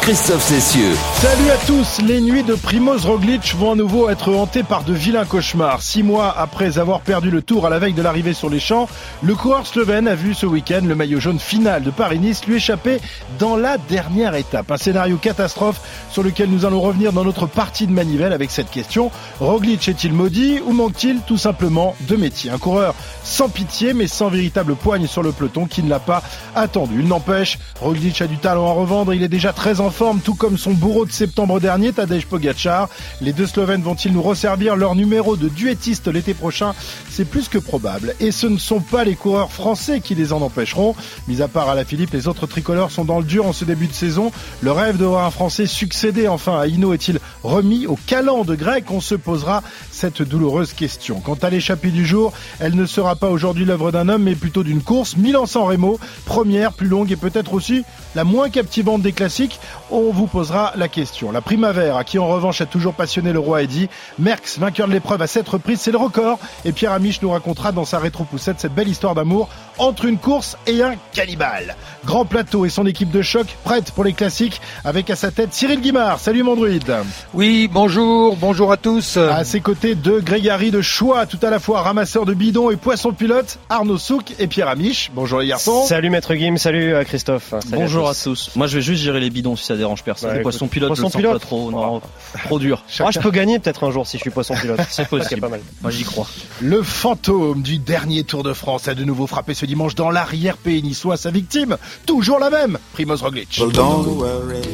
Christophe Cessieux. Salut à tous. Les nuits de Primoz Roglic vont à nouveau être hantées par de vilains cauchemars. Six mois après avoir perdu le tour à la veille de l'arrivée sur les champs, le coureur slovène a vu ce week-end le maillot jaune final de Paris-Nice lui échapper dans la dernière étape. Un scénario catastrophe sur lequel nous allons revenir dans notre partie de manivelle avec cette question. Roglic est-il maudit ou manque-t-il tout simplement de métier? Un coureur sans pitié mais sans véritable poigne sur le peloton qui ne l'a pas attendu. Il n'empêche, Roglic a du talent à revendre, il est déjà très en forme, tout comme son bourreau de septembre dernier, Tadej Pogacar. Les deux Slovènes vont-ils nous resservir leur numéro de duettiste l'été prochain? C'est plus que probable. Et ce ne sont pas les coureurs français qui les en empêcheront. Mis à part à la Philippe, les autres tricolores sont dans le dur en ce début de saison. Le rêve de voir un Français succéder enfin à Hino est-il remis au calan de grec? On se posera cette douloureuse question. Quant à l'échappée du jour, elle ne sera pas aujourd'hui l'œuvre d'un homme, mais plutôt d'une course. Milan-San Remo, première, plus longue et peut-être aussi la moins captivante des classiques on vous posera la question. La Primavera, qui en revanche a toujours passionné le roi Eddy, Merckx, vainqueur de l'épreuve à cette reprise, c'est le record. Et Pierre Amiche nous racontera dans sa rétro-poussette cette belle histoire d'amour entre une course et un cannibale. Grand plateau et son équipe de choc prête pour les classiques avec à sa tête Cyril Guimard. Salut mon druide. Oui, bonjour, bonjour à tous. À ses côtés deux Grégory de choix, tout à la fois ramasseur de bidons et poisson pilote, Arnaud Souk et Pierre Amiche. Bonjour les garçons. Salut Maître Guim, salut euh, Christophe. bonjour à tous. Moi je vais juste gérer les bidons si ça dérange personne. les poissons pilotes, poisson je pilote. pas trop, non, trop dur. Moi je peux gagner peut-être un jour si je suis poisson pilote. C'est possible. pas mal. Moi j'y crois. Le fantôme du dernier Tour de France a de nouveau frappé ce dimanche dans l'arrière pays niçois. Sa victime, toujours la même, Primoz Roglic.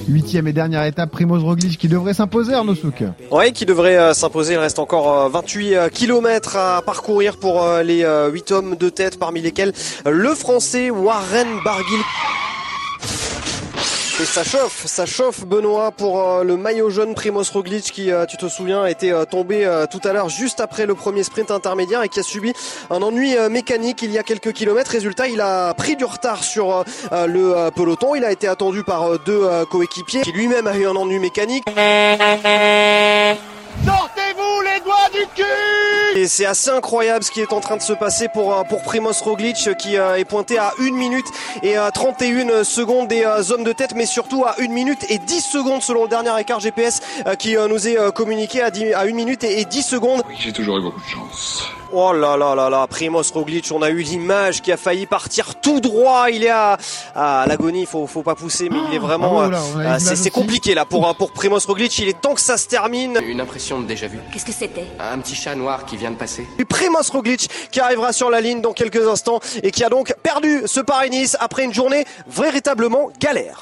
Huitième et dernière étape, Primoz Roglic qui devrait s'imposer, Arnaud Souk. Oui, qui devrait euh, s'imposer. Il reste encore 28 euh, km à parcourir pour euh, les 8 hommes de tête, parmi lesquels le Français Warren Barguil. Et ça chauffe, ça chauffe Benoît pour euh, le maillot jaune Primoz Roglic qui, euh, tu te souviens, était euh, tombé tout à l'heure juste après le premier sprint intermédiaire et qui a subi un ennui mécanique il y a quelques kilomètres. Résultat, il a pris du retard sur le peloton. Il a été attendu par deux coéquipiers qui lui-même a eu un ennui mécanique. Sortez-vous les doigts du cul et c'est assez incroyable ce qui est en train de se passer pour, euh, pour Primoz Roglic qui euh, est pointé à 1 minute et 31 euh, secondes des hommes de tête mais surtout à 1 minute et 10 secondes selon le dernier écart GPS qui nous est communiqué à, 10, à 1 minute et 10 secondes. Oui, j'ai toujours eu beaucoup de chance. Oh là là là là, Primoz Roglic, on a eu l'image qui a failli partir tout droit. Il est à, à l'agonie, faut faut pas pousser, mais il est vraiment. Ah, c'est compliqué là pour pour Primoz Roglic. Il est temps que ça se termine. Une impression de déjà vu. Qu'est-ce que c'était? Un petit chat noir qui vient de passer. Et Primoz Roglic qui arrivera sur la ligne dans quelques instants et qui a donc perdu ce Paris-Nice après une journée véritablement galère.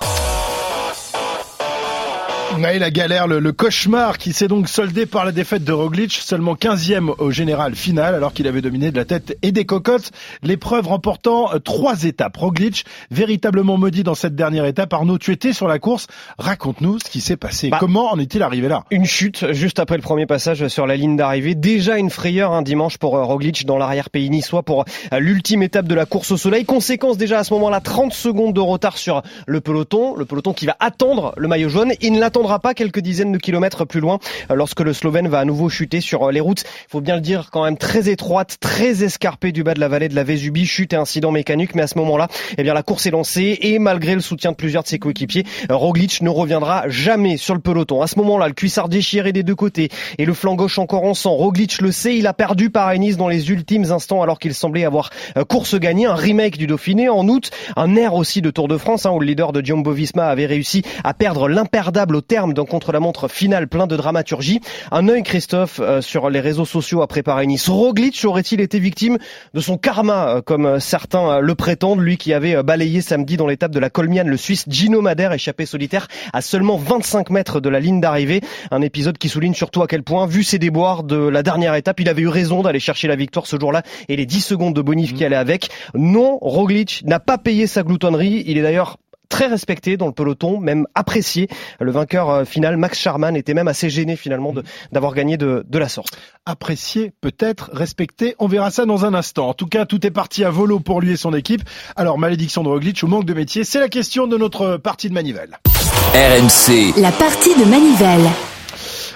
Oui, la galère, le, cauchemar qui s'est donc soldé par la défaite de Roglic, seulement 15e au général final, alors qu'il avait dominé de la tête et des cocottes. L'épreuve remportant euh, trois étapes. Roglic, véritablement maudit dans cette dernière étape. Arnaud, tu étais sur la course. Raconte-nous ce qui s'est passé. Bah, Comment en est-il arrivé là? Une chute juste après le premier passage sur la ligne d'arrivée. Déjà une frayeur un dimanche pour euh, Roglic dans l'arrière-pays niçois pour euh, l'ultime étape de la course au soleil. Conséquence déjà à ce moment-là, 30 secondes de retard sur le peloton. Le peloton qui va attendre le maillot jaune. Il ne l'attendra pas quelques dizaines de kilomètres plus loin euh, lorsque le Slovène va à nouveau chuter sur euh, les routes. Il faut bien le dire, quand même très étroite, très escarpée du bas de la vallée de la Vésubie, chute et incident mécanique. Mais à ce moment-là, eh bien la course est lancée et malgré le soutien de plusieurs de ses coéquipiers, euh, Roglic ne reviendra jamais sur le peloton. À ce moment-là, le cuissard déchiré des deux côtés et le flanc gauche encore en sang. Roglic le sait, il a perdu par Ennis dans les ultimes instants alors qu'il semblait avoir course gagnée. Un remake du Dauphiné en août, un air aussi de Tour de France hein, où le leader de Jumbo Visma avait réussi à perdre l'imperdable au terme d'un contre-la-montre final plein de dramaturgie. Un œil, Christophe, euh, sur les réseaux sociaux a préparé Nice. Roglic aurait-il été victime de son karma, euh, comme euh, certains le prétendent, lui qui avait balayé samedi dans l'étape de la Colmiane le Suisse Gino Madère, échappé solitaire à seulement 25 mètres de la ligne d'arrivée. Un épisode qui souligne surtout à quel point, vu ses déboires de la dernière étape, il avait eu raison d'aller chercher la victoire ce jour-là et les 10 secondes de bonif qui allaient avec. Non, Roglic n'a pas payé sa gloutonnerie. Il est d'ailleurs très respecté dans le peloton, même apprécié. Le vainqueur euh, final, Max Charman, était même assez gêné finalement d'avoir gagné de, de la sorte. Apprécié, peut-être, respecté, on verra ça dans un instant. En tout cas, tout est parti à volo pour lui et son équipe. Alors, malédiction de Roglic ou manque de métier, c'est la question de notre partie de manivelle. RMC. La partie de manivelle.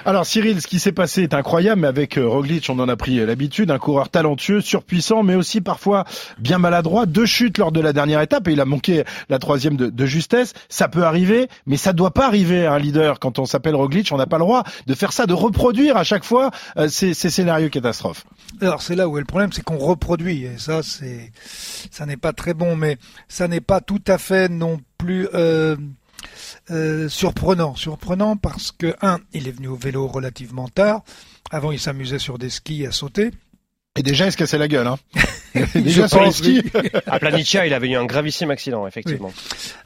Alors Cyril, ce qui s'est passé est incroyable, mais avec euh, Roglic, on en a pris l'habitude, un coureur talentueux, surpuissant, mais aussi parfois bien maladroit. Deux chutes lors de la dernière étape et il a manqué la troisième de, justesse. Ça peut arriver, mais ça doit pas arriver à un leader quand on s'appelle Roglic. On n'a pas le droit de faire ça, de reproduire à chaque fois euh, ces, scénarios catastrophes. Alors c'est là où est le problème, c'est qu'on reproduit et ça c'est ça n'est pas très bon, mais ça n'est pas tout à fait non plus. Euh euh, surprenant. Surprenant parce que, un, il est venu au vélo relativement tard. Avant, il s'amusait sur des skis à sauter. Et déjà, il se cassait la gueule. Hein. déjà sur les skis. à Planitia, il avait eu un gravissime accident, effectivement.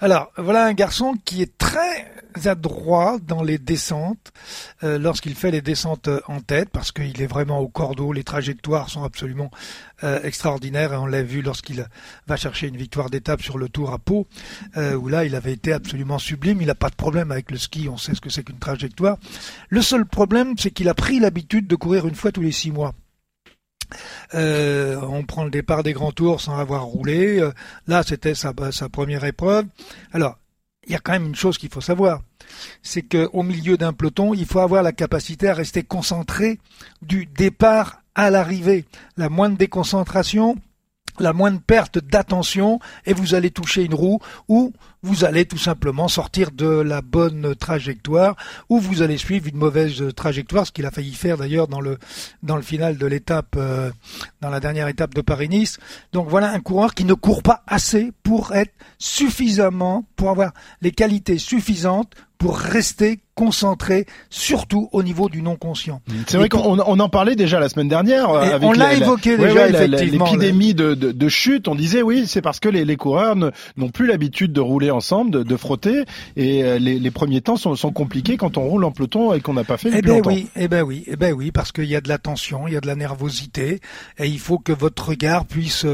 Alors, voilà un garçon qui est très adroit dans les descentes, euh, lorsqu'il fait les descentes en tête, parce qu'il est vraiment au cordeau, les trajectoires sont absolument euh, extraordinaires, et on l'a vu lorsqu'il va chercher une victoire d'étape sur le Tour à Pau, euh, où là il avait été absolument sublime, il n'a pas de problème avec le ski, on sait ce que c'est qu'une trajectoire. Le seul problème, c'est qu'il a pris l'habitude de courir une fois tous les six mois. Euh, on prend le départ des grands tours sans avoir roulé. Euh, là, c'était sa, sa première épreuve. Alors, il y a quand même une chose qu'il faut savoir, c'est qu'au milieu d'un peloton, il faut avoir la capacité à rester concentré du départ à l'arrivée. La moindre déconcentration, la moindre perte d'attention et vous allez toucher une roue ou vous allez tout simplement sortir de la bonne trajectoire ou vous allez suivre une mauvaise trajectoire, ce qu'il a failli faire d'ailleurs dans le dans le final de l'étape euh, dans la dernière étape de Paris-Nice. Donc voilà un coureur qui ne court pas assez pour être suffisamment pour avoir les qualités suffisantes pour rester concentré, surtout au niveau du non conscient. C'est vrai qu'on on en parlait déjà la semaine dernière. Avec on l'a évoqué déjà effectivement. L'épidémie de, de, de, chute, on disait oui, c'est parce que les, les coureurs n'ont plus l'habitude de rouler ensemble, de, de frotter, et euh, les, les, premiers temps sont, sont, compliqués quand on roule en peloton et qu'on n'a pas fait eh ben longtemps. oui, eh ben oui, eh ben oui, parce qu'il y a de la tension, il y a de la nervosité, et il faut que votre regard puisse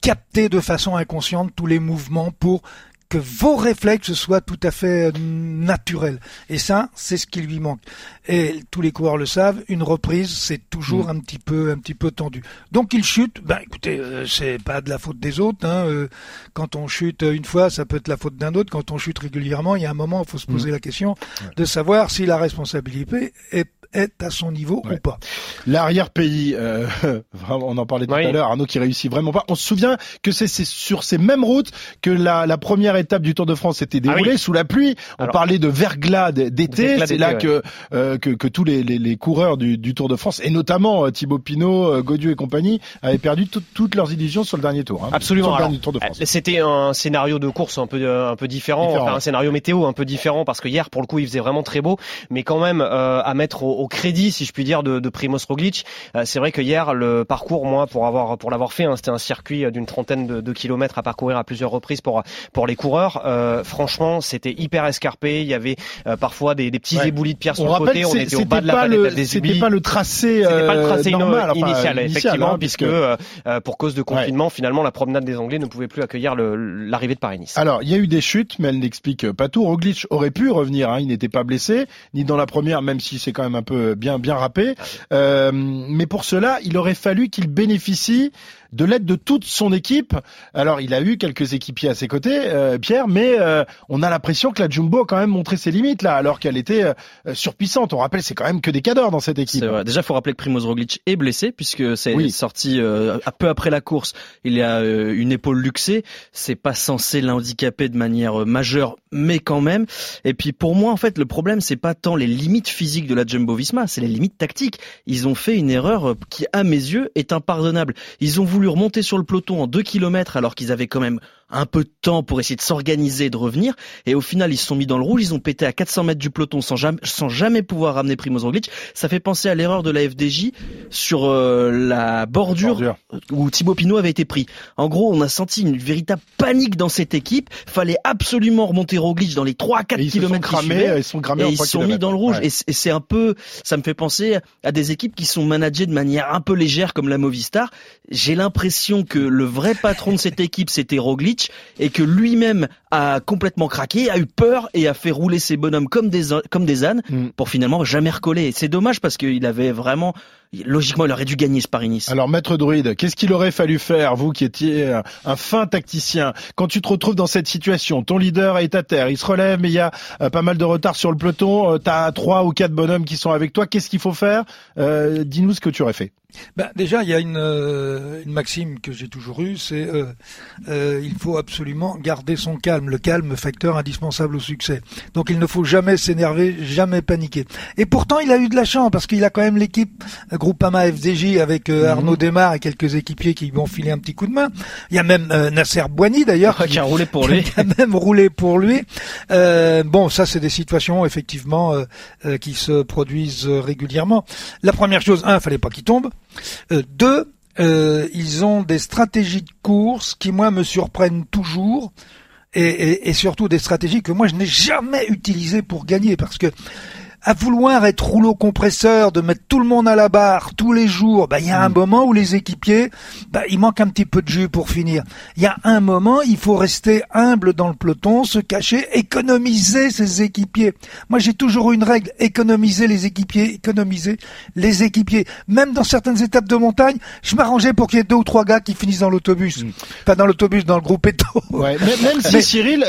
capter de façon inconsciente tous les mouvements pour que vos réflexes soient tout à fait euh, naturels. Et ça, c'est ce qui lui manque. Et tous les coureurs le savent, une reprise, c'est toujours mm. un petit peu, un petit peu tendu. Donc il chute. Ben écoutez, euh, c'est pas de la faute des autres. Hein. Euh, quand on chute une fois, ça peut être la faute d'un autre. Quand on chute régulièrement, il y a un moment, il faut se poser mm. la question de savoir si la responsabilité est est à son niveau ou pas. L'arrière-pays, euh, on en parlait tout à l'heure, Arnaud qui réussit vraiment pas. On se souvient que c'est sur ces mêmes routes que la, la, première étape du Tour de France s'était ah déroulée sous la pluie. On parlait de verglas d'été, c'est là que, euh, que, que tous les, les, les coureurs du, du, Tour de France et notamment euh, Thibaut Pinot, euh, Godieu et compagnie avaient perdu toutes leurs illusions sur le dernier tour. Hein, Absolument. C'était un scénario de course un peu un peu différent, Enfin, un scénario météo un peu différent parce que hier pour le coup il faisait vraiment très beau, mais quand même à mettre au, au crédit, si je puis dire, de, de Primoz Roglic. Euh, c'est vrai que hier, le parcours, moi, pour avoir pour l'avoir fait, hein, c'était un circuit d'une trentaine de, de, kilomètres à parcourir à plusieurs reprises pour pour les coureurs. Euh, franchement, c'était hyper escarpé. Il y avait euh, parfois des, des petits éboulis de pierre sur le côté. On était au bas de la palette des C'était pas le tracé, c'était pas le tracé normal, initial, effectivement, hein, puisque pour cause de confinement, finalement, la promenade des Anglais ne pouvait plus accueillir l'arrivée de Paris-Nice. Alors, il y a eu des chutes, mais elle n'explique pas tout. Roglic aurait pu revenir. Hein, il n'était pas blessé, ni dans la première, même si c'est quand même un peu bien bien râpé. Euh, mais pour cela, il aurait fallu qu'il bénéficie de l'aide de toute son équipe. Alors, il a eu quelques équipiers à ses côtés, euh, Pierre, mais euh, on a l'impression que la Jumbo a quand même montré ses limites là, alors qu'elle était euh, surpuissante. On rappelle, c'est quand même que des cadors dans cette équipe. Vrai. Déjà, faut rappeler que Primoz Roglic est blessé puisque c'est sorti un peu après la course. Il a une épaule luxée. C'est pas censé l'handicaper de manière majeure, mais quand même. Et puis pour moi, en fait, le problème c'est pas tant les limites physiques de la Jumbo-Visma, c'est les limites tactiques. Ils ont fait une erreur qui, à mes yeux, est impardonnable. Ils ont voulu remonter sur le peloton en 2 km alors qu'ils avaient quand même un peu de temps pour essayer de s'organiser et de revenir. Et au final, ils se sont mis dans le rouge, ils ont pété à 400 mètres du peloton sans jamais, sans jamais pouvoir ramener Primoz Roglic. Ça fait penser à l'erreur de la FDJ sur euh, la bordure, où Thibaut Pinot avait été pris. En gros, on a senti une véritable panique dans cette équipe. Fallait absolument remonter Roglic dans les 3-4 km cramés, ils sont et ils sont mis dans le rouge. Et c'est un peu, ça me fait penser à des équipes qui sont managées de manière un peu légère comme la Movistar. J'ai l'impression que le vrai patron de cette équipe, c'était Roglic et que lui-même a complètement craqué, a eu peur et a fait rouler ses bonhommes comme des comme des ânes Mm. pour finalement jamais recoller. C'est dommage parce qu'il avait vraiment logiquement il aurait dû gagner ce Paris-Nice. Alors maître druide, qu'est-ce qu'il aurait fallu faire, vous qui étiez un, fin tacticien, quand tu te retrouves dans cette situation, ton leader est à terre, il se relève mais il y a euh, pas mal de retard sur le peloton, tu as trois ou quatre bonhommes qui sont avec toi, qu'est-ce qu'il faut faire? Euh, Dis-nous ce que tu aurais fait. Ben, déjà, il y a une, euh, une maxime que j'ai toujours eue, c'est euh, euh, il faut absolument garder son calme. Le calme, facteur indispensable au succès. Donc il ne faut jamais s'énerver, jamais paniquer. Et pourtant, il a eu de la chance parce qu'il a quand même l'équipe euh, Groupama FDJ avec euh, Arnaud Desmar et quelques équipiers qui lui ont filé un petit coup de main. Il y a même euh, Nasser Boigny d'ailleurs qui a roulé pour lui. qui a même roulé pour lui. Euh, bon, ça c'est des situations effectivement qui se produisent régulièrement. La première chose, un, fallait pas qu'il tombe. Euh, deux, euh, ils ont des stratégies de course qui moi me surprennent toujours. Et, surtout des stratégies que moi je n'ai jamais utilisées pour gagner parce que à vouloir être rouleau compresseur, de mettre tout le monde à la barre tous les jours, bah, il y a un moment où les équipiers, bah, il manque un petit peu de jus pour finir. Il y a un moment, il faut rester humble dans le peloton, se cacher, économiser ses équipiers. Moi, j'ai toujours eu une règle, économiser les équipiers, économiser les équipiers. Même dans certaines étapes de montagne, je m'arrangeais pour qu'il y ait deux ou trois gars qui finissent dans l'autobus. Pas dans l'autobus, dans le groupe Eto. Ouais, même, même si Mais- Cyril,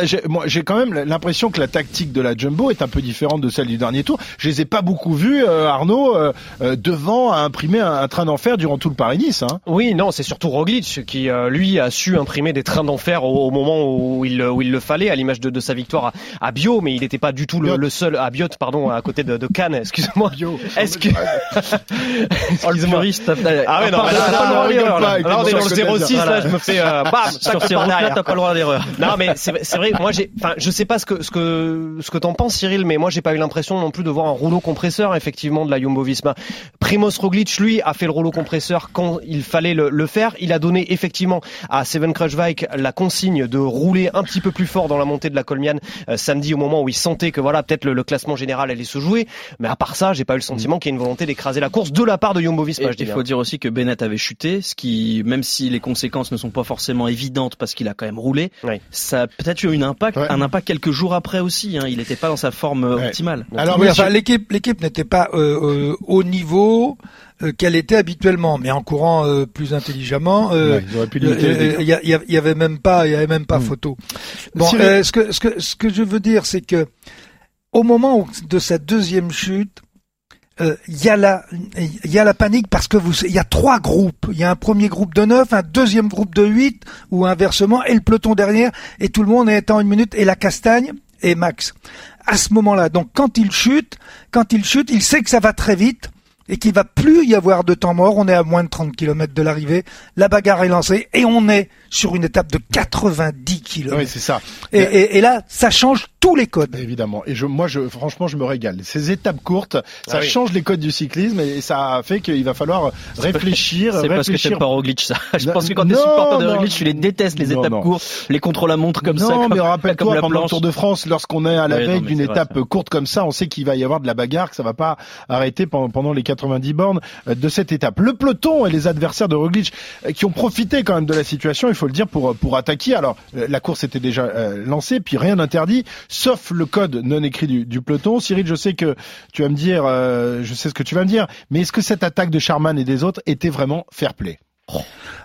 j'ai quand même l'impression que la tactique de la Jumbo est un peu différente de celle du dernier tour. Je les ai pas beaucoup vus, euh, Arnaud, euh, euh, devant à imprimer un, un train d'enfer durant tout le Paris-Nice. Hein. Oui, non, c'est surtout Roglic qui, euh, lui, a su imprimer des trains d'enfer au, au moment où il, où il le fallait, à l'image de, de sa victoire à, à Bio, mais il n'était pas du tout le, le seul à Biot, pardon, à côté de, de Cannes. Excuse-moi. Est-ce que t'as- ah ouais, non, t'as là, pas là. Alors, on est Sur dans le que t'as 06, dit. là, je me fais, euh, bam, Sur ces routes-là, t'as pas le droit à l'erreur. Non, mais c'est c'est vrai. Moi, j'ai, enfin, je sais pas ce que ce que ce que t'en penses, Cyril, mais moi, j'ai pas eu l'impression non plus de voir un rouleau compresseur effectivement de la Jumbo-Visma. Primoz Roglic, lui, a fait le rouleau compresseur quand il fallait le, le faire. Il a donné effectivement à Seven Kruijswijk la consigne de rouler un petit peu plus fort dans la montée de la Colmiane euh, samedi au moment où il sentait que voilà, peut-être le, le classement général allait se jouer. Mais à part ça, j'ai pas eu le sentiment qu'il y ait une volonté d'écraser la course de la part de Jumbo-Visma. je Et il faut dire aussi que Bennett avait chuté, ce qui, même si les conséquences ne sont pas forcément évidentes parce qu'il a quand même roulé, Oui. ça a peut-être eu une impact, Ouais. un impact quelques jours après aussi. Hein. Il n'était pas dans sa forme euh, Ouais. optimale. Alors, Oui, enfin, l'équipe, l'équipe n'était pas euh, euh, au niveau euh, qu'elle était habituellement, mais en courant euh, plus intelligemment. euh, Ouais, euh, euh. Il y, avait même pas, il y avait même pas Mm. photo. Bon, Cyril- euh, ce que ce que ce que je veux dire, c'est que au moment de sa deuxième chute, euh, il y a la il y a la panique parce que vous il y a trois groupes. Il y a un premier groupe de neuf, un deuxième groupe de huit ou inversement et le peloton derrière et tout le monde est en une minute et la castagne et Max. À ce moment-là, donc quand il chute, quand il chute, il sait que ça va très vite et qu'il va plus y avoir de temps mort. On est à moins de 30 km de l'arrivée. La bagarre est lancée et on est sur une étape de 90 km. Oui, c'est ça. et, et- et là, ça change tous les codes. Évidemment. Et je, moi, je, franchement, je me régale. Ces étapes courtes, ça Ah oui. change les codes du cyclisme et ça fait qu'il va falloir réfléchir, C'est parce que t'aimes pas Roglic, ça. Je Non, pense que quand t'es non, supporter de non. Roglic, tu les détestes, les Non, étapes non. courtes, les contre-la-montre comme non, ça. comme- mais rappelle-toi, la pendant le planche. Tour de France, lorsqu'on est à la Ouais, veille non, d'une c'est vrai, étape ça. courte comme ça, on sait qu'il va y avoir de la bagarre, que ça va pas arrêter pendant, pendant les 90 bornes euh, de cette étape. Le peloton et les adversaires de Roglic euh, qui ont profité quand même de la situation, il faut le dire, pour, pour attaquer. Alors, euh, la course était déjà euh, lancée, puis rien n'interdit, sauf le code non écrit du, du peloton. Cyril, je sais que tu vas me dire, euh, je sais ce que tu vas me dire, mais est-ce que cette attaque de Charman et des autres était vraiment fair play?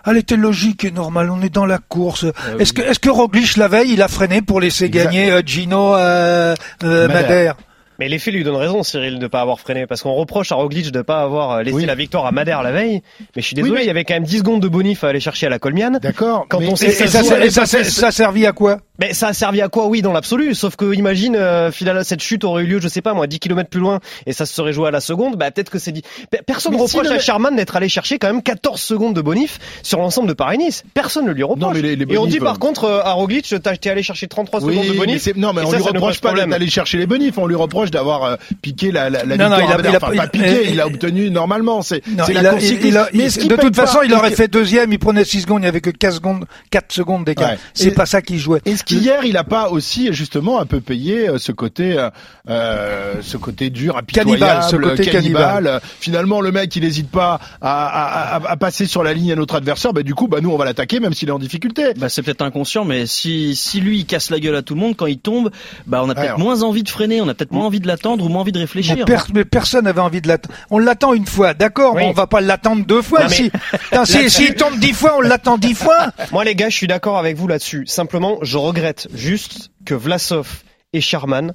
Elle était logique et normale. On est dans la course. Euh, Est-ce que, est-ce que Roglic la veille, il a freiné pour laisser gagner euh, Gino euh, euh, Madère. Madère? Mais les faits lui donnent raison, Cyril, de ne pas avoir freiné, parce qu'on reproche à Roglic de ne pas avoir euh, laissé Oui. la victoire à Madère la veille. Mais je suis désolé, Oui, mais- il y avait quand même 10 secondes de bonif à aller chercher à la Colmiane. D'accord Quand mais- on sait et que ça, et ça, ça a servi à quoi? Mais ça a servi à quoi? Oui, dans l'absolu. Sauf que imagine, euh, finalement, cette chute aurait eu lieu, je sais pas moi, 10 km plus loin, et ça se serait joué à la seconde. Bah peut-être que c'est dit. Pe- Personne Mais ne si, reproche non, à mais- Sherman d'être allé chercher quand même 14 secondes de bonif sur l'ensemble de Paris-Nice. Personne ne lui reproche. Non, mais les- les et on bonifs, dit par euh, contre euh, à Roglic, t'es allé chercher 33 secondes de mais bonif. c'est- non, mais on ça, lui ça reproche pas d'aller chercher les bonifs, on lui reproche reproche d'avoir euh, piqué la, la, la Non, non, victoire. il a- il a- enfin, il- pas piqué, il- il a obtenu normalement. C'est Non, la de toute façon, il aurait fait deuxième, il prenait 6 secondes, il n'y avait que 4 secondes, 4 secondes d'écart. Ouais. C'est pas ça qu'il jouait. Est-ce qu'hier il a pas aussi justement un peu payé euh, ce côté, euh, euh, ce côté dur, impitoyable, Cannibale, ce côté cannibale. Finalement, le mec il n'hésite pas à, à, à, à passer sur la ligne à notre adversaire. Bah du coup, bah nous on va l'attaquer même s'il est en difficulté. Bah, c'est peut-être inconscient, mais si, si lui il casse la gueule à tout le monde quand il tombe, bah on a peut-être moins envie de freiner, on a peut-être moins envie de l'attendre ou moins envie de Mais, réfléchir. per- mais personne n'avait envie de l'attendre. On l'attend une fois, d'accord, Oui. mais on va pas l'attendre deux fois. Non, mais- Si, Putain, si, s'il tombe dix fois, on l'attend dix fois. Moi, les gars, je suis d'accord avec vous là-dessus. Simplement, je regrette juste que Vlasov et Sherman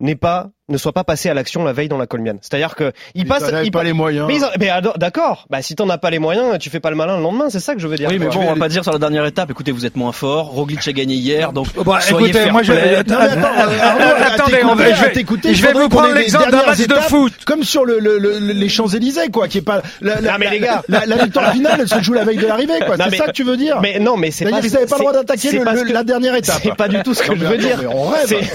n'aient pas, ne soient pas passés à l'action la veille dans la Colmiane. C'est-à-dire que ils Ils passent, en avaient ils pas pa- les moyens. Mais, mais d'accord. Bah, si t'en as pas les moyens, tu fais pas le malin le lendemain. C'est ça que je veux dire. Oui, mais bon, on va pas dire sur la dernière étape, écoutez, vous êtes moins fort, Roglic a gagné hier, donc bah, soyez écoutez, fair moi, je, attendez, on va, t'écouter, je vais, t'écouter, je vais faudrait vous prendre l'exemple d'un dernières match de foot. Comme sur le, le, le- les Champs Élysées, quoi, qui est pas la, la, Non, mais les gars. la, la victoire finale, elle se joue la veille de l'arrivée, quoi. C'est mais- ça que tu veux dire Mais non, mais c'est C'est-à-dire pas. pas le droit c'est- d'attaquer la dernière étape. C'est pas du tout ce que Non, je mais veux dire.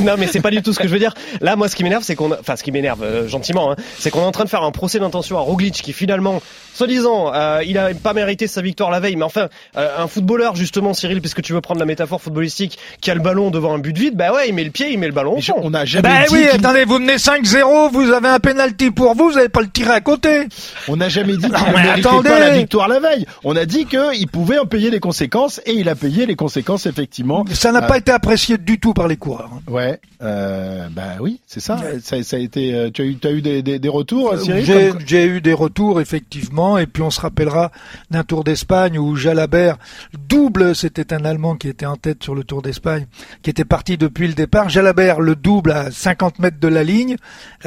Non, mais c'est pas du tout ce que je veux dire. Là, moi, ce qui m'énerve, c'est qu'on, a- enfin, ce qui m'énerve euh, gentiment, hein, c'est qu'on est en train de faire un procès d'intention à Roglic, qui finalement, soi-disant, euh, il a pas mérité sa victoire la veille. Mais enfin, euh, un footballeur, justement, Cyril, puisque tu veux prendre la métaphore footballistique, qui a le ballon devant un but vide, bah ouais, il met le pied, il met le ballon. au fond. on n'a jamais Ben dit oui, attendez, vous menez 5-0, vous avez un penalty pour vous, vous n'allez pas le tirer à côté. on n'a jamais dit qu'il méritait attendez. pas la victoire la veille. On a dit qu'il pouvait en payer les conséquences et il a payé les conséquences effectivement. Ça n'a Euh, pas été apprécié du tout par les coureurs. hein. Ouais, euh, bah oui, c'est ça. Ça. Ça a été. euh, Tu as eu, tu as eu des, des, des retours, Cyril J'ai comme- j'ai eu des retours effectivement, et puis on se rappellera d'un Tour d'Espagne où Jalabert double, c'était un Allemand qui était en tête sur le Tour d'Espagne, qui était parti depuis le départ. Jalabert le double à 50 mètres de la ligne,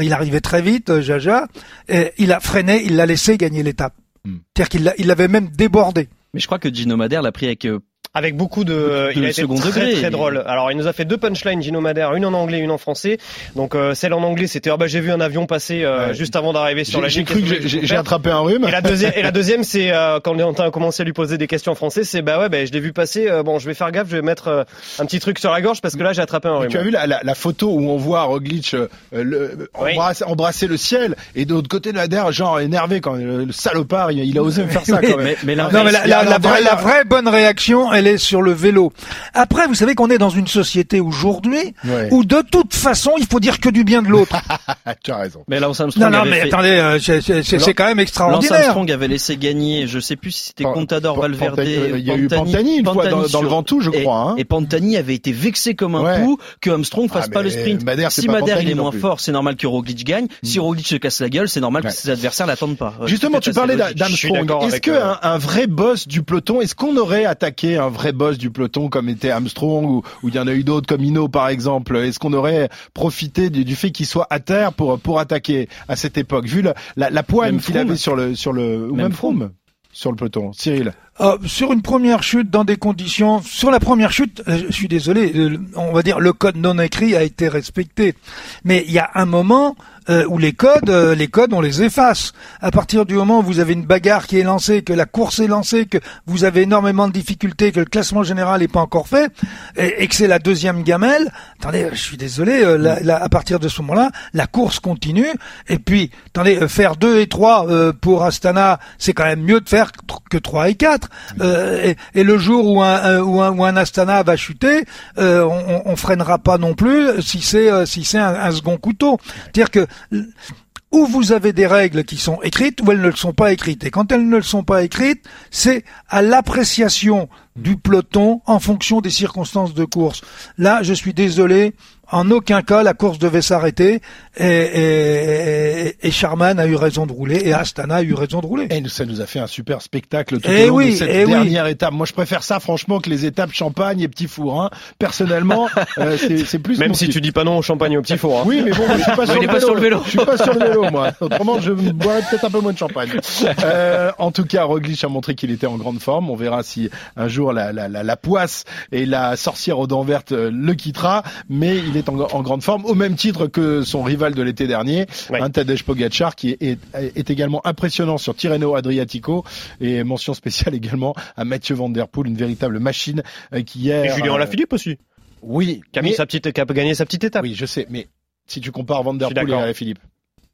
il arrivait très vite, euh, Jaja, et il a freiné, il l'a laissé gagner l'étape. Hmm. C'est-à-dire qu'il l'a- il l'avait même débordé. Mais je crois que Gino Madère l'a pris avec euh, Avec beaucoup de, il a été second très degré. très drôle. Alors il nous a fait deux punchlines Gino Madère, une en anglais, une en français. Donc euh, celle en anglais c'était ah bah j'ai vu un avion passer euh, Ouais. juste avant d'arriver sur la j'ai cru que j'ai- attrapé un rhume. Et la deuxième, et la deuxième, c'est euh, quand on a commencé à lui poser des questions en français, c'est bah ouais, bah, je l'ai vu passer. euh, bon, je vais faire gaffe, je vais mettre euh, un petit truc sur la gorge parce que là j'ai attrapé un rhume. Tu as vu la, la, la photo où on voit Roglic euh, le, Oui. embrasser, embrasser le ciel et de l'autre côté de la der, genre énervé quand le, le salopard il, il a osé me faire ça quand même. Mais, Non, vraie, la vraie bonne réaction, elle est sur le vélo. Après, vous savez qu'on est dans une société aujourd'hui Ouais. où de toute façon, il faut dire que du bien de l'autre. Tu as raison. mais Lance Armstrong non, non, mais fait- attendez, euh, c'est- c'est c'est- c'est quand même Lance extraordinaire. Armstrong avait laissé gagner, je sais plus si c'était Contador, Valverde, Pantani, euh, il y a eu Pantani une fois dans- le Ventoux, je et- crois, hein. Et Pantani avait été vexé comme un Ouais. pou que Armstrong fasse Ah, pas le sprint. Madère, si Madère il est moins fort, c'est normal que Roglic gagne. Si Roglic se casse la gueule, c'est normal que ses adversaires l'attendent pas. Justement, tu parlais d'Armstrong. Est-ce que euh, vrai boss du peloton, est-ce qu'on aurait attaqué un vrai boss du peloton comme était Armstrong ou ou il y en a eu d'autres comme Hino par exemple. Est-ce qu'on aurait profité du, du fait qu'il soit à terre pour pour attaquer à cette époque vu la, la, la poigne qu'il avait sur le sur le ou Même même Froome sur le peloton? Cyril Euh, sur une première chute dans des conditions, sur la première chute, euh, je suis désolé, euh, on va dire le code non écrit a été respecté, mais il y a un moment où les codes, les codes, on les efface. À partir du moment où vous avez une bagarre qui est lancée, que la course est lancée, que vous avez énormément de difficultés, que le classement général n'est pas encore fait, et, que c'est la deuxième gamelle. Attendez, je suis désolé. à partir de ce moment-là, la course continue. Et puis, attendez, faire 2 et 3 euh, pour Astana, c'est quand même mieux de faire que 3 et 4. Euh, et, le jour où un, un- où un, où un Astana va chuter, euh, on, on- freinera pas non plus si c'est euh, si c'est un, un second couteau. C'est-à-dire que où vous avez des règles qui sont écrites ou elles ne le sont pas écrites. Et quand elles ne le sont pas écrites, c'est à l'appréciation du peloton en fonction des circonstances de course. Là, je suis désolé, en aucun cas la course devait s'arrêter et, et, et- et Charman a eu raison de rouler et Astana a eu raison de rouler. Et ça nous a fait un super spectacle tout Eh au long oui, de cette eh oui. dernière étape. Moi, je préfère ça, franchement, que les étapes champagne et petit four. Hein. Personnellement, euh, c'est plus Même si tu dis pas non au champagne au petit four. Hein. Oui, mais bon, je suis pas, sur, le pas sur le vélo. Je suis pas sur le vélo, moi. Autrement, je boirais peut-être un peu moins de champagne. Euh, en tout cas, Roglic a montré qu'il était en grande forme. On verra si un jour la, la, la, la poisse et la sorcière aux dents vertes euh, le quittera. Mais il est en, en grande forme, au même titre que son rival de l'été dernier, Ouais. un Tadej Pogacar, qui est, est, est également impressionnant sur Tirreno Adriatico. Et mention spéciale également à Mathieu Van Der Poel, une véritable machine euh, qui Et hier... Julien euh, Alaphilippe aussi. Oui, Qui a, mais- sa petite, qui a gagné sa petite étape. oui, je sais, mais si tu compares Van Der Poel et Alaphilippe.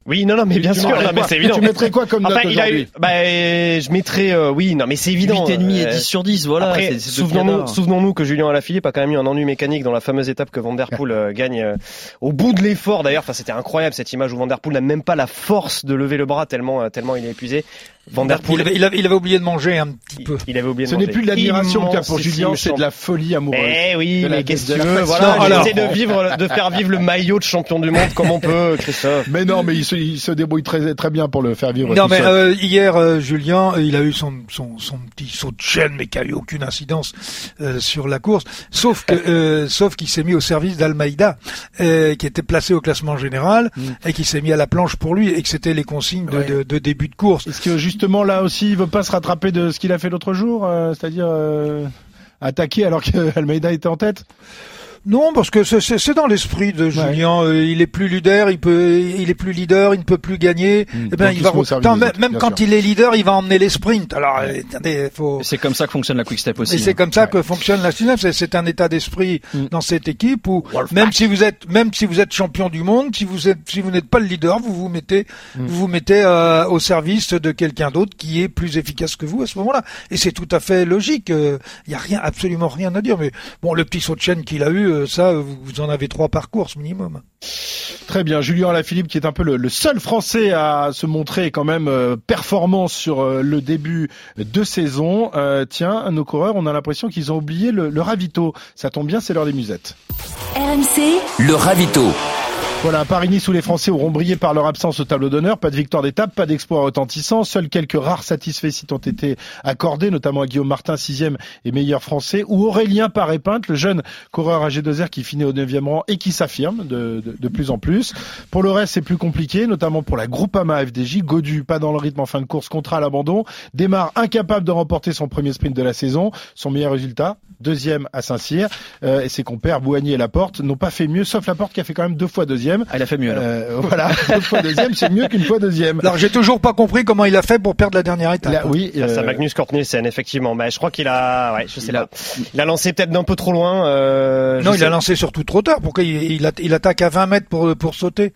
Oui, non, non, mais bien tu sûr, non, mais c'est évident. Tu mettrais quoi comme note Enfin, il a eu, bah, euh, je mettrais, euh, oui, non, mais c'est évident. 8,5 et euh, 10 sur 10, voilà. Souvenons-nous, souvenons-nous que Julien Alaphilippe a quand même eu un ennui mécanique dans la fameuse étape que Van Der Poel euh, gagne euh, au bout de l'effort. D'ailleurs, enfin, c'était incroyable cette image où Van Der Poel n'a même pas la force de lever le bras tellement, euh, tellement il est épuisé. Van Der Il avait, il avait- il avait oublié de manger un petit peu. il avait oublié de Ce n'est plus de l'admiration tu as pour Julien, c'est de la folie amoureuse. Eh oui, De la- mais qu'est-ce de que tu veux. Voilà, j'essaie de vivre, de faire vivre le maillot de champion du monde comme on peut, Christophe. Mais non, mais il se, il se débrouille très, très bien pour le faire vivre. Non tout mais seul. euh, hier euh, Julien euh, il a eu son, son son petit saut de chaîne mais qui a eu aucune incidence euh, sur la course sauf que euh, sauf qu'il s'est mis au service d'Almeida euh, qui était placé au classement général et qui s'est mis à la planche pour lui et que c'était les consignes de, Ouais. de, de début de course. Est-ce que justement là aussi, il veut pas se rattraper de ce qu'il a fait l'autre jour, euh, c'est-à-dire euh, attaquer alors que Almeida était en tête Non, parce que c'est- c'est c'est dans l'esprit de Julien. euh, il est plus leader, il peut, il est plus leader, il ne peut plus gagner. Mmh, Eh ben, il va. même autres, même bien quand sûr. il est leader, il va emmener les sprints. Alors, euh, attendez, faut. Et C'est comme ça que fonctionne la Quick Step aussi. Et c'est hein. comme ça que fonctionne la Synapse. C'est- C'est un état d'esprit Mm. dans cette équipe où même si vous êtes même si vous êtes champion du monde, si vous êtes si vous n'êtes pas le leader, vous vous mettez Mm. vous vous mettez euh, au service de quelqu'un d'autre qui est plus efficace que vous à ce moment-là. Et c'est tout à fait logique. Il y a rien absolument rien à dire. Mais bon, le petit saut de chaîne qu'il a eu, euh, ça vous, en avez trois par course minimum. Très bien, Julien Alaphilippe qui est un peu le, le seul Français à se montrer quand même euh, performant sur euh, le début de saison. Euh, tiens, nos coureurs, on a l'impression qu'ils ont oublié le, le ravito. Ça tombe bien, c'est l'heure des musettes. RMC, Le ravito. Voilà, Paris-Nice où les Français auront brillé par leur absence au tableau d'honneur. Pas de victoire d'étape, pas d'exploit retentissant. Seuls quelques rares satisfaits ont été accordés, notamment à Guillaume Martin, sixième et meilleur Français, ou Aurélien Paré-Pinte, le jeune coureur AG2R qui finit au neuvième rang et qui s'affirme de, plus en plus. Pour le reste, c'est plus compliqué, notamment pour la Groupama FDJ. Godu, pas dans le rythme en fin de course, contrat à l'abandon. Démarre incapable de remporter son premier sprint de la saison. Son meilleur résultat, deuxième à Saint-Cyr. Euh, et ses compères, Bouagny et Laporte, n'ont pas fait mieux, sauf Laporte qui a fait quand même deux fois deuxième. Ah, il a fait mieux alors. Euh, voilà, deux fois deuxième, c'est mieux qu'une fois deuxième. Alors j'ai toujours pas compris comment il a fait pour perdre la dernière étape. Là, oui, Face à euh, Magnus Cort Nielsen, effectivement. Bah, je crois qu'il a, ouais, je sais Il a-. Il a lancé peut-être d'un peu trop loin. Euh, Non, il sais- a lancé surtout trop tard. Pourquoi il, il, a- il attaque à 20 mètres pour, pour sauter?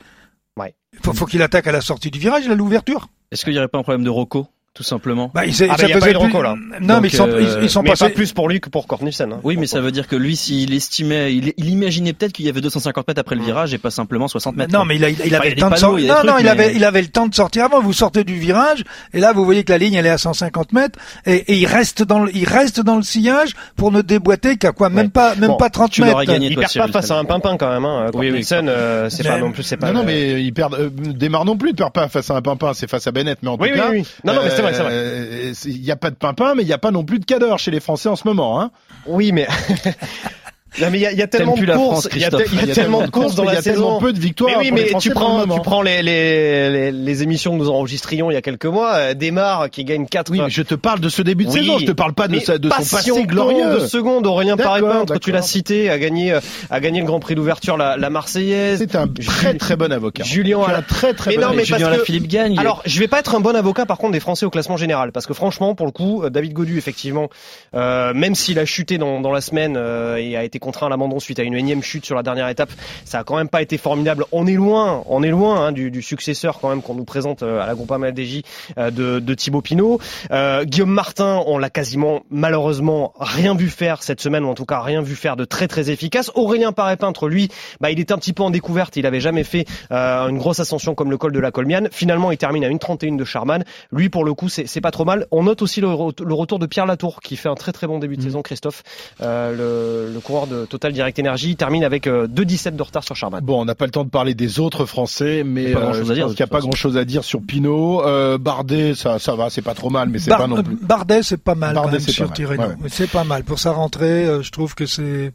Ouais. Faut, faut qu'il attaque à la sortie du virage, a l'ouverture. Est-ce qu'il n'y aurait pas un problème de Rocco, tout simplement Bah, il, s'est- Ah, bah, ça y a pas eu de là. Non, Donc, mais ils sont, euh, ils, ils sont mais passés. pas plus pour lui que pour Cort Nielsen. hein. Oui, mais ça veut dire que lui, s'il estimait, il, il imaginait peut-être qu'il y avait 250 mètres après le virage et pas simplement 60 mètres. Non, quoi. mais il, a- il avait le temps de sortir. Non, non, il avait, mais- il avait le temps de sortir avant. Vous sortez du virage, et là, vous voyez que la ligne, elle est à 150 mètres, et, et il reste dans le, il reste dans le sillage pour ne déboîter qu'à quoi, même Ouais. pas, même Bon, pas 30 tu mètres. l'aurais gagné. Il toi, perd pas face à un pimpin quand même. Hein. Oui, Nielsen, euh, c'est pas non plus, c'est pas. non, non, mais il perd, euh, démarre non plus, il perd pas face à un pimpin, c'est face à Bennett, mais en tout oui, cas. oui. Non, non, vrai, c'est vrai. euh, Il n'y a pas de pimpin, mais il n'y a pas non plus de cadeur chez les Français en ce moment, hein. Oui, mais. Non mais il y y a tellement de la courses, il y a, te- Christophe. il y a tellement de courses dans il y la a tellement saison. peu de victoires. Mais oui, mais tu prends, tu prends les, les, les, les émissions que nous enregistrions il y a quelques mois, euh, Desmar qui gagne 4 Oui, mais je te parle de ce début de Oui, saison, je te parle pas de, sa- de son passé passion glorieux. de secondes, Aurélien Paré-Peintre, tu l'as cité, a gagné, euh, a gagné le Grand Prix d'ouverture, la, la Marseillaise. C'est un très très bon avocat. Julien Ala- un très très Mais bon non, mais avocat. Julien parce que- Alaphilippe gagne. Alors, je vais pas être un bon avocat par contre des Français au classement général, parce que franchement, pour le coup, euh, David Godu, effectivement, euh, même s'il a chuté dans, dans la semaine euh, et a été contraint à l'abandon suite à une énième chute sur la dernière étape, ça a quand même pas été formidable. On est loin, on est loin hein, du, du successeur quand même qu'on nous présente euh, à la Groupama FDJ euh, de, de Thibaut Pinot. Euh, Guillaume Martin, on l'a quasiment malheureusement rien vu faire cette semaine, ou en tout cas rien vu faire de très très efficace. Aurélien Paré-Peintre, lui, bah, il était un petit peu en découverte, il avait jamais fait euh, une grosse ascension comme le col de la Colmiane. Finalement, il termine à 1,31 de Charman. Lui, pour le coup, c'est pas trop mal. On note aussi le, le retour de Pierre Latour, qui fait un très très bon début de saison, Christophe. Euh, le, le coureur de Total Direct Energy il termine avec euh, 2,17 de retard sur Charman. Bon, on n'a pas le temps de parler des autres Français, mais Il y a pas euh, grand-chose à dire, qu'il n'y a pas façon. grand chose à dire sur Pinot. Euh, Bardet, ça, ça va, c'est pas trop mal, mais c'est Bar- pas non plus. Bardet, c'est pas mal Bardet, c'est sur pas mal. Tirreno. Ouais, ouais. Mais C'est pas mal pour sa rentrée. euh, je trouve que c'est,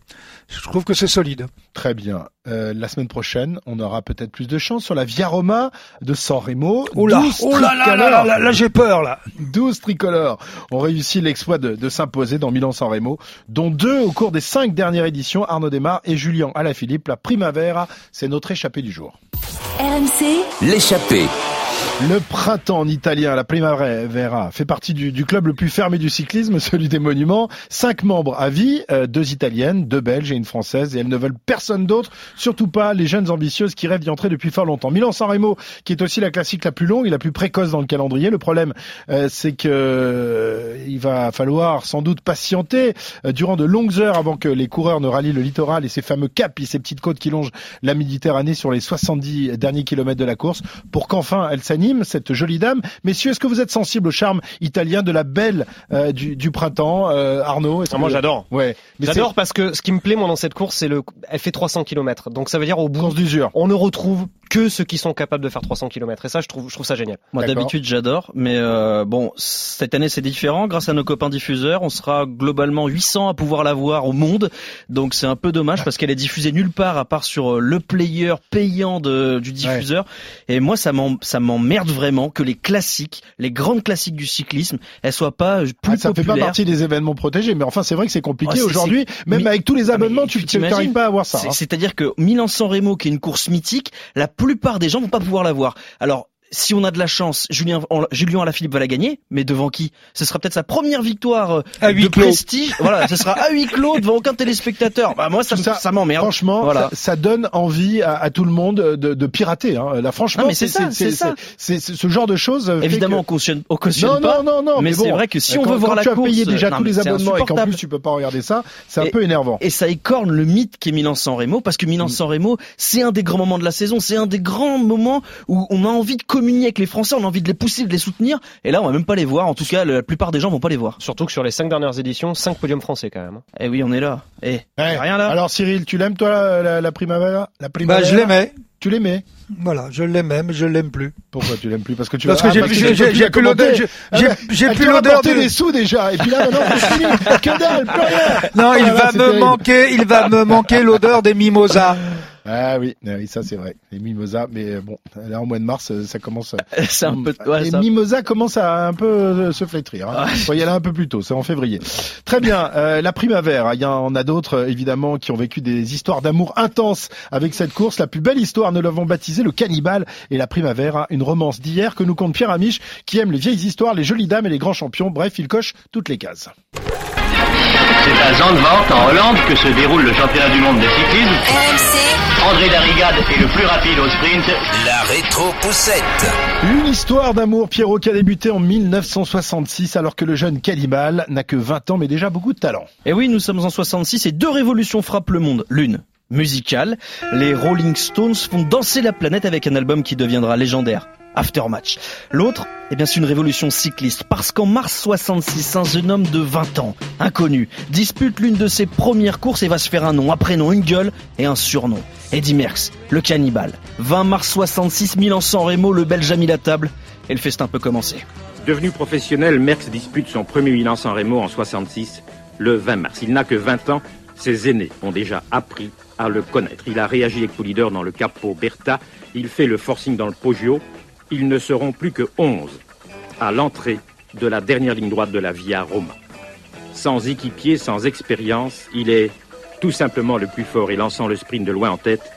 je trouve que c'est solide. Très bien. Euh, la semaine prochaine, on aura peut-être plus de chance sur la Via Roma de San Remo. Oh là, 12 oh là là là tricolores. là là, là, j'ai peur là. 12 tricolores ont réussi l'exploit de, de s'imposer dans Milan-San Remo, dont deux au cours des cinq dernières éditions, Arnaud Desmar et Julien Alaphilippe. La Primavera, c'est notre échappée du jour. RMC, L'échappée. Le printemps en italien, la Primavera, fait partie du, du, club le plus fermé du cyclisme, celui des monuments. Cinq membres à vie, euh, deux italiennes, deux belges et une française, et elles ne veulent personne d'autre, surtout pas les jeunes ambitieuses qui rêvent d'y entrer depuis fort longtemps. Milan-San Remo, qui est aussi la classique la plus longue et la plus précoce dans le calendrier. Le problème, euh, c'est que euh, il va falloir sans doute patienter durant de longues heures avant que les coureurs ne rallient le littoral et ces fameux caps et ces petites côtes qui longent la Méditerranée sur les 70 derniers kilomètres de la course, pour qu'enfin elle s'anime cette jolie dame. Messieurs, est-ce que vous êtes sensible au charme italien de la belle euh, du, du, printemps, euh, Arnaud? Ah, Moi, j'adore. Ouais. J'adore parce que ce qui me plaît moi dans cette course, c'est le, elle fait 300 km. Donc ça veut dire au bout, d'usure. on ne retrouve que ceux qui sont capables de faire 300 km. Et ça, je trouve, je trouve ça génial. Moi, d'habitude, j'adore. Mais euh, bon, cette année, c'est différent. Grâce à nos copains diffuseurs, on sera globalement 800 à pouvoir la voir au monde. Donc, c'est un peu dommage parce qu'elle est diffusée nulle part à part sur euh, le player payant de, du diffuseur. Et moi, ça m'emmerde vraiment que les classiques, les grandes classiques du cyclisme, elles soient pas plus ah, ça populaires. Ça fait pas partie des événements protégés. Mais enfin, c'est vrai que c'est compliqué aujourd'hui. Même avec tous les abonnements, tu n'arrives pas à voir ça. Hein. C'est-à-dire que Milan-San Remo, qui est une course mythique, la plupart des gens vont pas pouvoir la voir. Alors, si on a de la chance, Julien, Julien Alaphilippe va la gagner, mais devant qui? Ce sera peut-être sa première victoire euh, à de prestige. voilà, ce sera à huis clos devant aucun téléspectateur. Bah moi, ça, ça, m'emmerde. Franchement, voilà. ça, donne envie à, tout le monde de, de pirater. Hein. Là, franchement, c'est ça, c'est ça. C'est ce genre de choses. Évidemment, on cautionne, on cautionne non, pas. Non, non, non. Mais, c'est vrai que si on veut voir la course, tu as payé déjà tous les abonnements et qu'en plus tu peux pas regarder ça, c'est un peu énervant. Et ça écorne le mythe qu'est Milan-San Remo, parce que Milan-San Remo, c'est un des grands moments de la saison, c'est un des grands moments où on a envie de communier avec les Français on a envie de les pousser, de les soutenir. Et là, on va même pas les voir. En tout cas, la plupart des gens vont pas les voir. Surtout que sur les cinq dernières éditions, cinq podiums français quand même. Hein. Eh oui, on est là. Eh, rien là. Alors Cyril, tu l'aimes toi la, la, Primavera, la Primavera Bah, je l'aimais. Tu l'aimais Voilà, je l'aimais, mais je l'aime plus. Pourquoi tu l'aimes plus? Parce que tu parce que j'ai plus l'odeur. J'ai plus l'odeur des sous déjà. Et puis là maintenant c'est fini. Que dalle, plus rien. Non, il va me manquer, il va me manquer l'odeur des mimosas. Ah oui, ah oui, ça c'est vrai. Les mimosas, mais euh, bon, là en mois de mars, euh, ça commence. c'est un peu. Ouais, les mimosas commencent à un peu euh, se flétrir. Hein. Faut y aller un peu plus tôt. C'est en février. Très bien. Euh, la primavera. Il y en a d'autres évidemment qui ont vécu des histoires d'amour intenses avec cette course. La plus belle histoire, nous l'avons baptisée le cannibale et la primavera, une romance d'hier que nous compte Pierre Amiche, qui aime les vieilles histoires, les jolies dames et les grands champions. Bref, il coche toutes les cases. C'est à Zandvoort, en Hollande, que se déroule le championnat du monde de cyclisme. André Darrigade est le plus rapide au sprint. La rétro-poussette. Une histoire d'amour, Pierrot, qui a débuté en 1966, alors que le jeune cannibale n'a que 20 ans, mais déjà beaucoup de talent. Et oui, nous sommes en 66 et deux révolutions frappent le monde. L'une, musicale. Les Rolling Stones font danser la planète avec un album qui deviendra légendaire. Aftermatch. L'autre, eh bien, c'est une révolution cycliste, parce qu'en mars 66, un jeune homme de 20 ans, inconnu, dispute l'une de ses premières courses et va se faire un nom, un prénom, une gueule et un surnom. Eddie Merckx, le cannibale. 20 mars 66, Milan-San Remo, le Belge a mis la table, et le festin peut commencer. Devenu professionnel, Merckx dispute son premier Milan-San Remo en 66, le 20 mars. Il n'a que 20 ans, ses aînés ont déjà appris à le connaître. Il a réagi avec leader dans le Capo Berta, il fait le forcing dans le Poggio, ils ne seront plus que 11 à l'entrée de la dernière ligne droite de la Via Roma. Sans équipier, sans expérience, il est tout simplement le plus fort et lançant le sprint de loin en tête,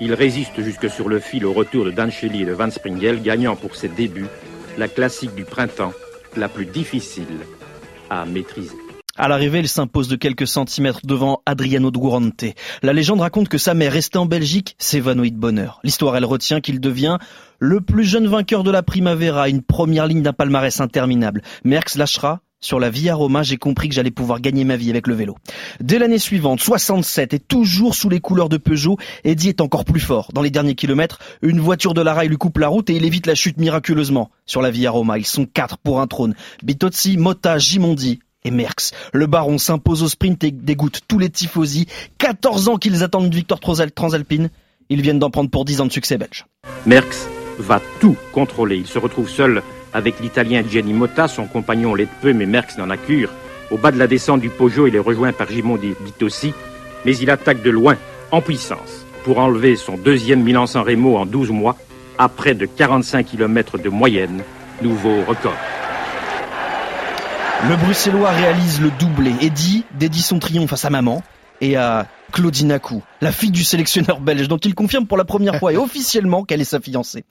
il résiste jusque sur le fil au retour de Dancheli et de Van Springel, gagnant pour ses débuts la classique du printemps la plus difficile à maîtriser. À l'arrivée, il s'impose de quelques centimètres devant Adriano Durante. La légende raconte que sa mère, restée en Belgique, s'évanouit de bonheur. L'histoire, elle retient qu'il devient le plus jeune vainqueur de la Primavera, une première ligne d'un palmarès interminable. Merckx lâchera sur la Via Roma, j'ai compris que j'allais pouvoir gagner ma vie avec le vélo. Dès l'année suivante, 67, et toujours sous les couleurs de Peugeot, Eddie est encore plus fort. Dans les derniers kilomètres, une voiture de la rail lui coupe la route et il évite la chute miraculeusement. Sur la Via Roma, ils sont quatre pour un trône. Bitozzi, Motta, Gimondi, et Merckx. Le baron s'impose au sprint et dégoûte tous les tifosi. 14 ans qu'ils attendent une victoire transalpine. Ils viennent d'en prendre pour 10 ans de succès belge. Merckx va tout contrôler. Il se retrouve seul avec l'italien Gianni Motta, son compagnon l'est peu, mais Merckx n'en a cure. Au bas de la descente du Poggio, il est rejoint par Gimondi Bitossi, mais il attaque de loin, en puissance, pour enlever son deuxième Milan-San Remo en 12 mois, à près de 45 km de moyenne, nouveau record. Le Bruxellois réalise le doublé et dit, dédie son triomphe à sa maman. et à Claudine Cou, la fille du sélectionneur belge, dont il confirme pour la première fois et officiellement qu'elle est sa fiancée.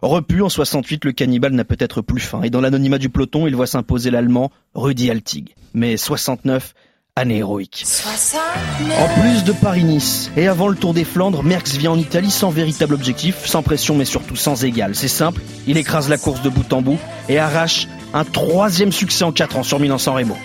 Repu en 68, le cannibale n'a peut-être plus faim et dans l'anonymat du peloton, il voit s'imposer l'allemand Rudi Altig. Mais 69, année héroïque. En plus de Paris-Nice et avant le Tour des Flandres, Merckx vient en Italie sans véritable objectif, sans pression mais surtout sans égal. C'est simple, il écrase la course de bout en bout et arrache un troisième succès en 4 ans sur Milan-San Remo.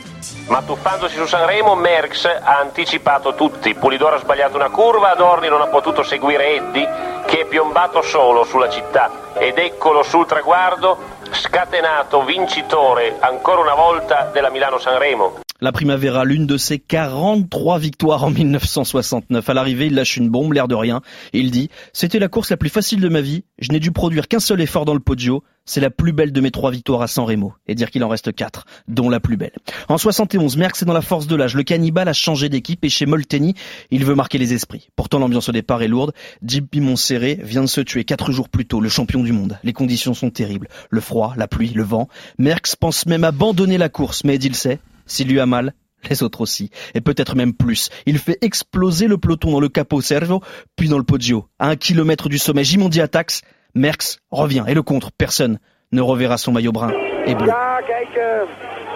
Ma tuffandosi su Sanremo, Merckx ha anticipato tutti. Polidoro ha sbagliato una curva, Adorni non ha potuto seguire Eddy, che è piombato solo sulla città. Ed eccolo sul traguardo, scatenato vincitore ancora una volta della Milano-Sanremo. La Primavera, l'une de ses 43 victoires en 1969. À l'arrivée, il lâche une bombe, l'air de rien. il dit, c'était la course la plus facile de ma vie. Je n'ai dû produire qu'un seul effort dans le podio. C'est la plus belle de mes trois victoires à San Remo. Et dire qu'il en reste quatre, dont la plus belle. En 71, Merckx est dans la force de l'âge. Le cannibale a changé d'équipe et chez Molteni, il veut marquer les esprits. Pourtant, l'ambiance au départ est lourde. JP Montserré vient de se tuer quatre jours plus tôt, le champion du monde. Les conditions sont terribles. Le froid, la pluie, le vent. Merckx pense même abandonner la course, mais il sait, s'il lui a mal, les autres aussi, et peut-être même plus. Il fait exploser le peloton dans le Capo Servo, puis dans le Poggio. À un kilomètre du sommet, Gimondi attaque, Merckx revient, et le contre, personne ne reverra son maillot brun et bleu. Ja, kijk,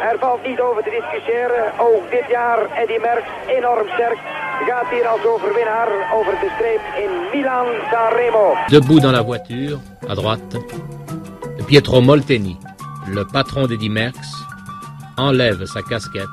er valt niet over te discussiëren. Ook dit jaar Eddy Merckx enorm sterk. Gaat hier als overwinnaar over de streep in Milan-Sanremo. Debout dans la voiture, à droite, Pietro Molteni, le patron d'Eddy Merckx, enlève sa casquette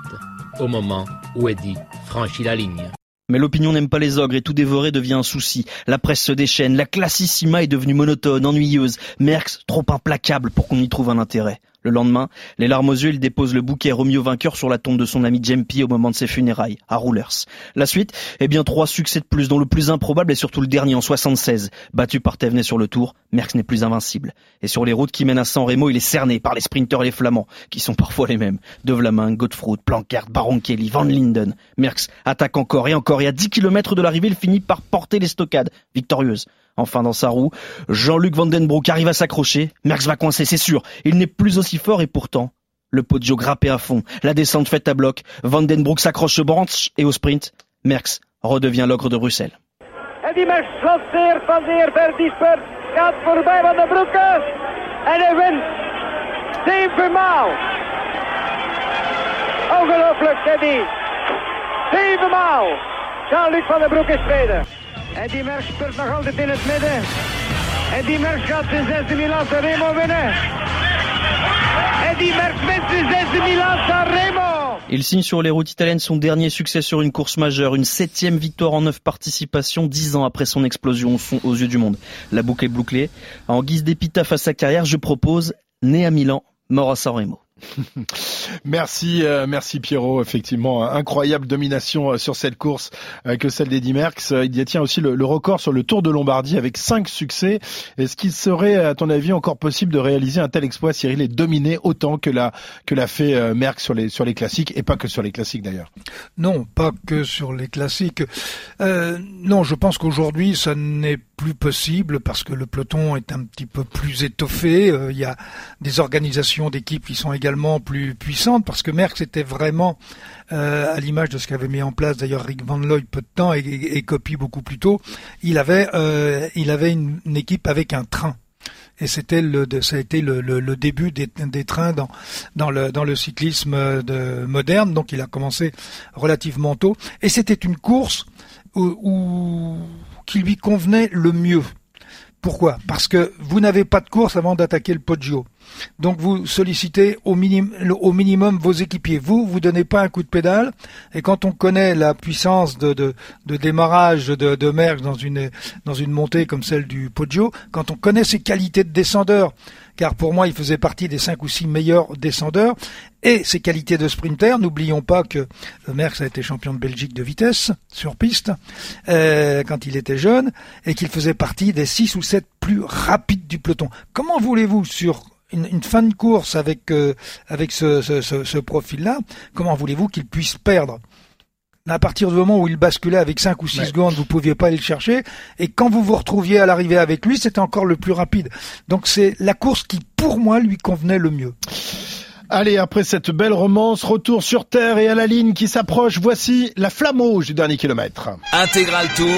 au moment où Eddie franchit la ligne. Mais l'opinion n'aime pas les ogres et tout dévorer devient un souci. La presse se déchaîne, la classissima est devenue monotone, ennuyeuse, Merckx trop implacable pour qu'on y trouve un intérêt. Le lendemain, les larmes aux yeux, il dépose le bouquet Romeo vainqueur sur la tombe de son ami Jempi au moment de ses funérailles, à Roulers. La suite, eh bien trois succès de plus, dont le plus improbable est surtout le dernier en 76. Battu par Thévenet sur le tour, Merckx n'est plus invincible. Et sur les routes qui mènent à San Remo, il est cerné par les sprinteurs et les flamands, qui sont parfois les mêmes. De Vlaming, Godefroot, Plankert, Baron Kelly, Van Linden. Merckx attaque encore et encore et à 10 km de l'arrivée, il finit par porter les stockades, victorieuse. Enfin dans sa roue, Jean-Luc Vandenbroek arrive à s'accrocher. Merckx va coincer, c'est sûr. Il n'est plus aussi fort et pourtant, le podio grappé à fond, la descente faite à bloc. Vandenbroek s'accroche au branch et au sprint. Merckx redevient l'ogre de Bruxelles. Ongelooflijk, Teddy. Zevenmaal. Jean-Luc Van den Broek is tweede. Il signe sur les routes italiennes son dernier succès sur une course majeure, une septième victoire en neuf participations, dix ans après son explosion aux yeux du monde. La boucle est bouclée. En guise d'épitaphe à sa carrière, je propose Né à Milan, mort à San Remo. merci, euh, merci Pierrot. Effectivement, incroyable domination euh, sur cette course euh, que celle d'Eddy Merckx. Il détient aussi le, record sur le Tour de Lombardie avec cinq succès. Est-ce qu'il serait, à ton avis, encore possible de réaliser un tel exploit, Cyril, et dominer autant que l'a que l'a fait Merckx sur les sur les classiques et pas que sur les classiques d'ailleurs? Non, pas que sur les classiques. non, je pense qu'aujourd'hui, ça n'est plus possible parce que le peloton est un petit peu plus étoffé. Il y a des organisations d'équipes qui sont également plus puissante parce que Merckx était vraiment euh, à l'image de ce qu'avait mis en place d'ailleurs Rick Van Looy peu de temps et, et, copie beaucoup plus tôt. Il avait euh, il avait une, équipe avec un train. Et c'était le ça a été le, début des, trains dans dans le dans le cyclisme de, moderne. Donc il a commencé relativement tôt. Et c'était une course où, qui lui convenait le mieux pourquoi? Parce que vous n'avez pas de course avant d'attaquer le Poggio. Donc vous sollicitez au, minimum vos équipiers. Vous, vous donnez pas un coup de pédale. Et quand on connaît la puissance de démarrage de, de Merckx dans une, dans une montée comme celle du Poggio, quand on connaît ses qualités de descendeur, car pour moi il faisait partie des cinq ou six meilleurs descendeurs, et ses qualités de sprinter. N'oublions pas que Merckx a été champion de Belgique de vitesse sur piste euh, quand il était jeune, et qu'il faisait partie des six ou sept plus rapides du peloton. Comment voulez-vous sur une, fin de course avec euh, avec ce, ce, ce, profil-là, comment voulez-vous qu'il puisse perdre à partir du moment où il basculait avec 5 ou 6 secondes, vous pouviez pas aller le chercher. Et quand vous vous retrouviez à l'arrivée avec lui, c'était encore le plus rapide. Donc c'est la course qui, pour moi, lui convenait le mieux. Allez, après cette belle romance, retour sur Terre et à la ligne qui s'approche, voici la flamme rouge du dernier kilomètre. Intégral Tour,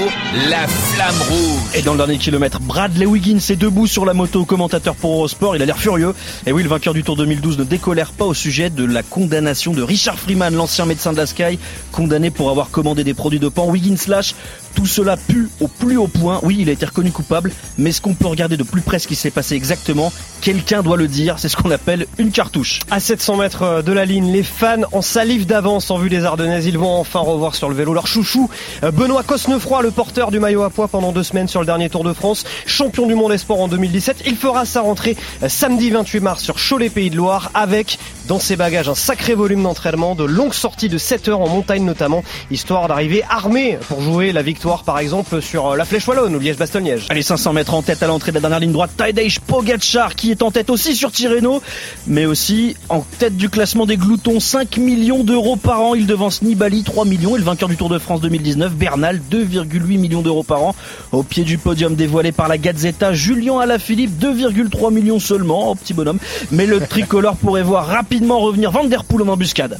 la flamme rouge. Et dans le dernier kilomètre, Bradley Wiggins est debout sur la moto, commentateur pour Eurosport, il a l'air furieux. Et oui, le vainqueur du Tour 2012 ne décolère pas au sujet de la condamnation de Richard Freeman, l'ancien médecin de la Sky, condamné pour avoir commandé des produits de pan. Wiggins lâche, tout cela pue au plus haut point. Oui, il a été reconnu coupable, mais est-ce qu'on peut regarder de plus près ce qui s'est passé exactement? Quelqu'un doit le dire, c'est ce qu'on appelle une cartouche. À 700 mètres de la ligne, les fans en salive d'avance en vue des Ardennaises. Ils vont enfin revoir sur le vélo leur chouchou. Benoît Cosnefroy, le porteur du maillot à poids pendant deux semaines sur le dernier Tour de France, champion du monde sports en 2017. Il fera sa rentrée samedi 28 mars sur Cholet Pays de Loire avec dans ses bagages un sacré volume d'entraînement, de longues sorties de 7 heures en montagne notamment, histoire d'arriver armé pour jouer la victoire par exemple sur la Flèche Wallonne ou Liège-Bastogne-Liège. Allez, 500 mètres en tête à l'entrée de la dernière ligne droite, Tadej Pogacar qui est en tête aussi sur Tirreno, mais aussi en tête du classement des gloutons, 5 millions d'euros par an. Il devance Nibali, 3 millions, et le vainqueur du Tour de France 2019, Bernal, 2,8 millions d'euros par an. Au pied du podium dévoilé par la Gazzetta, Julien Alaphilippe, 2,3 millions seulement, au petit bonhomme. Mais le tricolore pourrait voir rapidement revenir Van Der Poel en embuscade.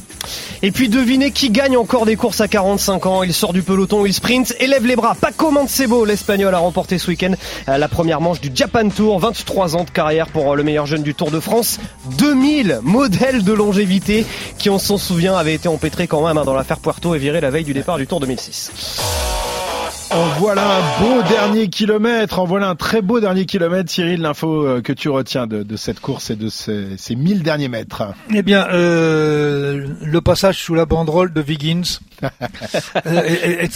Et puis devinez qui gagne encore des courses à 45 ans. Il sort du peloton, il sprint, élève les bras. Paco Mancebo, l'Espagnol, a remporté ce week-end la première manche du Japan Tour. 23 ans de carrière pour le meilleur jeune du Tour de France. 2000 modèles de longévité qui, on s'en souvient, avaient été empêtrés quand même dans l'affaire Puerto et virés la veille du départ du Tour 2006. En voilà un beau dernier kilomètre, en voilà un très beau dernier kilomètre, Cyril, l'info que tu retiens de, de, cette course et de ces, ces 1000 derniers mètres. Eh bien, euh, le passage sous la banderole de Wiggins. euh, et, et,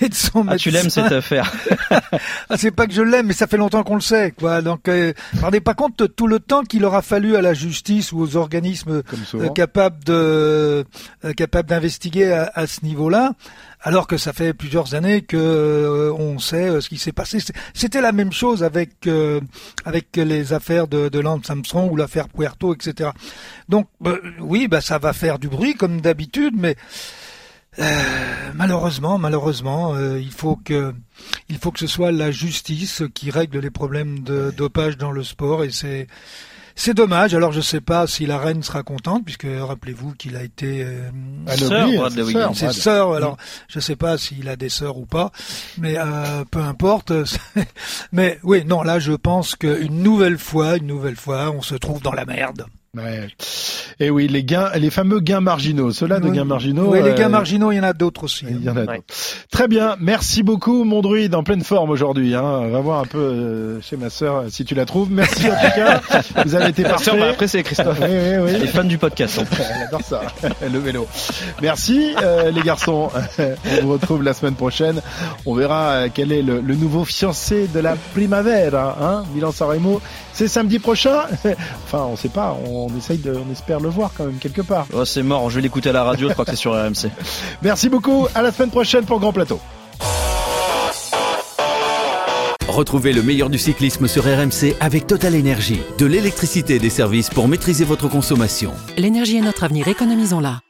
et, de son ah, tu l'aimes cette affaire ah, C'est pas que je l'aime, mais ça fait longtemps qu'on le sait. Quoi. Donc, euh, rendez pas compte de tout le temps qu'il aura fallu à la justice ou aux organismes euh, capables de euh, capables d'investiguer à, à ce niveau-là alors que ça fait plusieurs années que euh, on sait euh, ce qui s'est passé. C'était la même chose avec euh, avec les affaires de, de Lance Samson ou l'affaire Puerto, etc. Donc oui, bah ça va faire du bruit comme d'habitude, mais malheureusement, malheureusement, il faut que il faut que ce soit la justice qui règle les problèmes de dopage dans le sport et c'est c'est dommage. Alors je sais pas si la reine sera contente puisque rappelez-vous qu'il a été euh, sœur, ses sœurs. Alors je sais pas s'il a des sœurs ou pas, mais euh, peu importe. mais oui, non, là je pense qu'une nouvelle fois, une nouvelle fois, on se trouve dans la merde. Ouais. Et oui, les gains, les fameux gains marginaux. Ceux-là de gains marginaux. Oui, les gains marginaux, il y en a d'autres aussi. Il y en a d'autres. Très bien, merci beaucoup, mon druide, en pleine forme aujourd'hui. Hein. Va voir un peu euh, chez ma sœur si tu la trouves. Merci en tout cas. Vous avez été parfait. Sœur, bah, après c'est Christophe. oui, oui, oui. Les fans du podcast. Elle adore ça, le vélo. Merci euh, les garçons. On vous retrouve la semaine prochaine. On verra euh, quel est le, le nouveau fiancé de la Primavera, hein, Milan Sanremo. C'est samedi prochain. enfin, on sait pas. On essaye de, on espère le voir quand même quelque part. Oh, c'est mort. Je vais l'écouter à la radio. Je crois que c'est sur RMC. Merci beaucoup. À la semaine prochaine pour Grand Plateau. Retrouvez le meilleur du cyclisme sur RMC avec Total Énergie. De l'électricité et des services pour maîtriser votre consommation. L'énergie est notre avenir, économisons-la.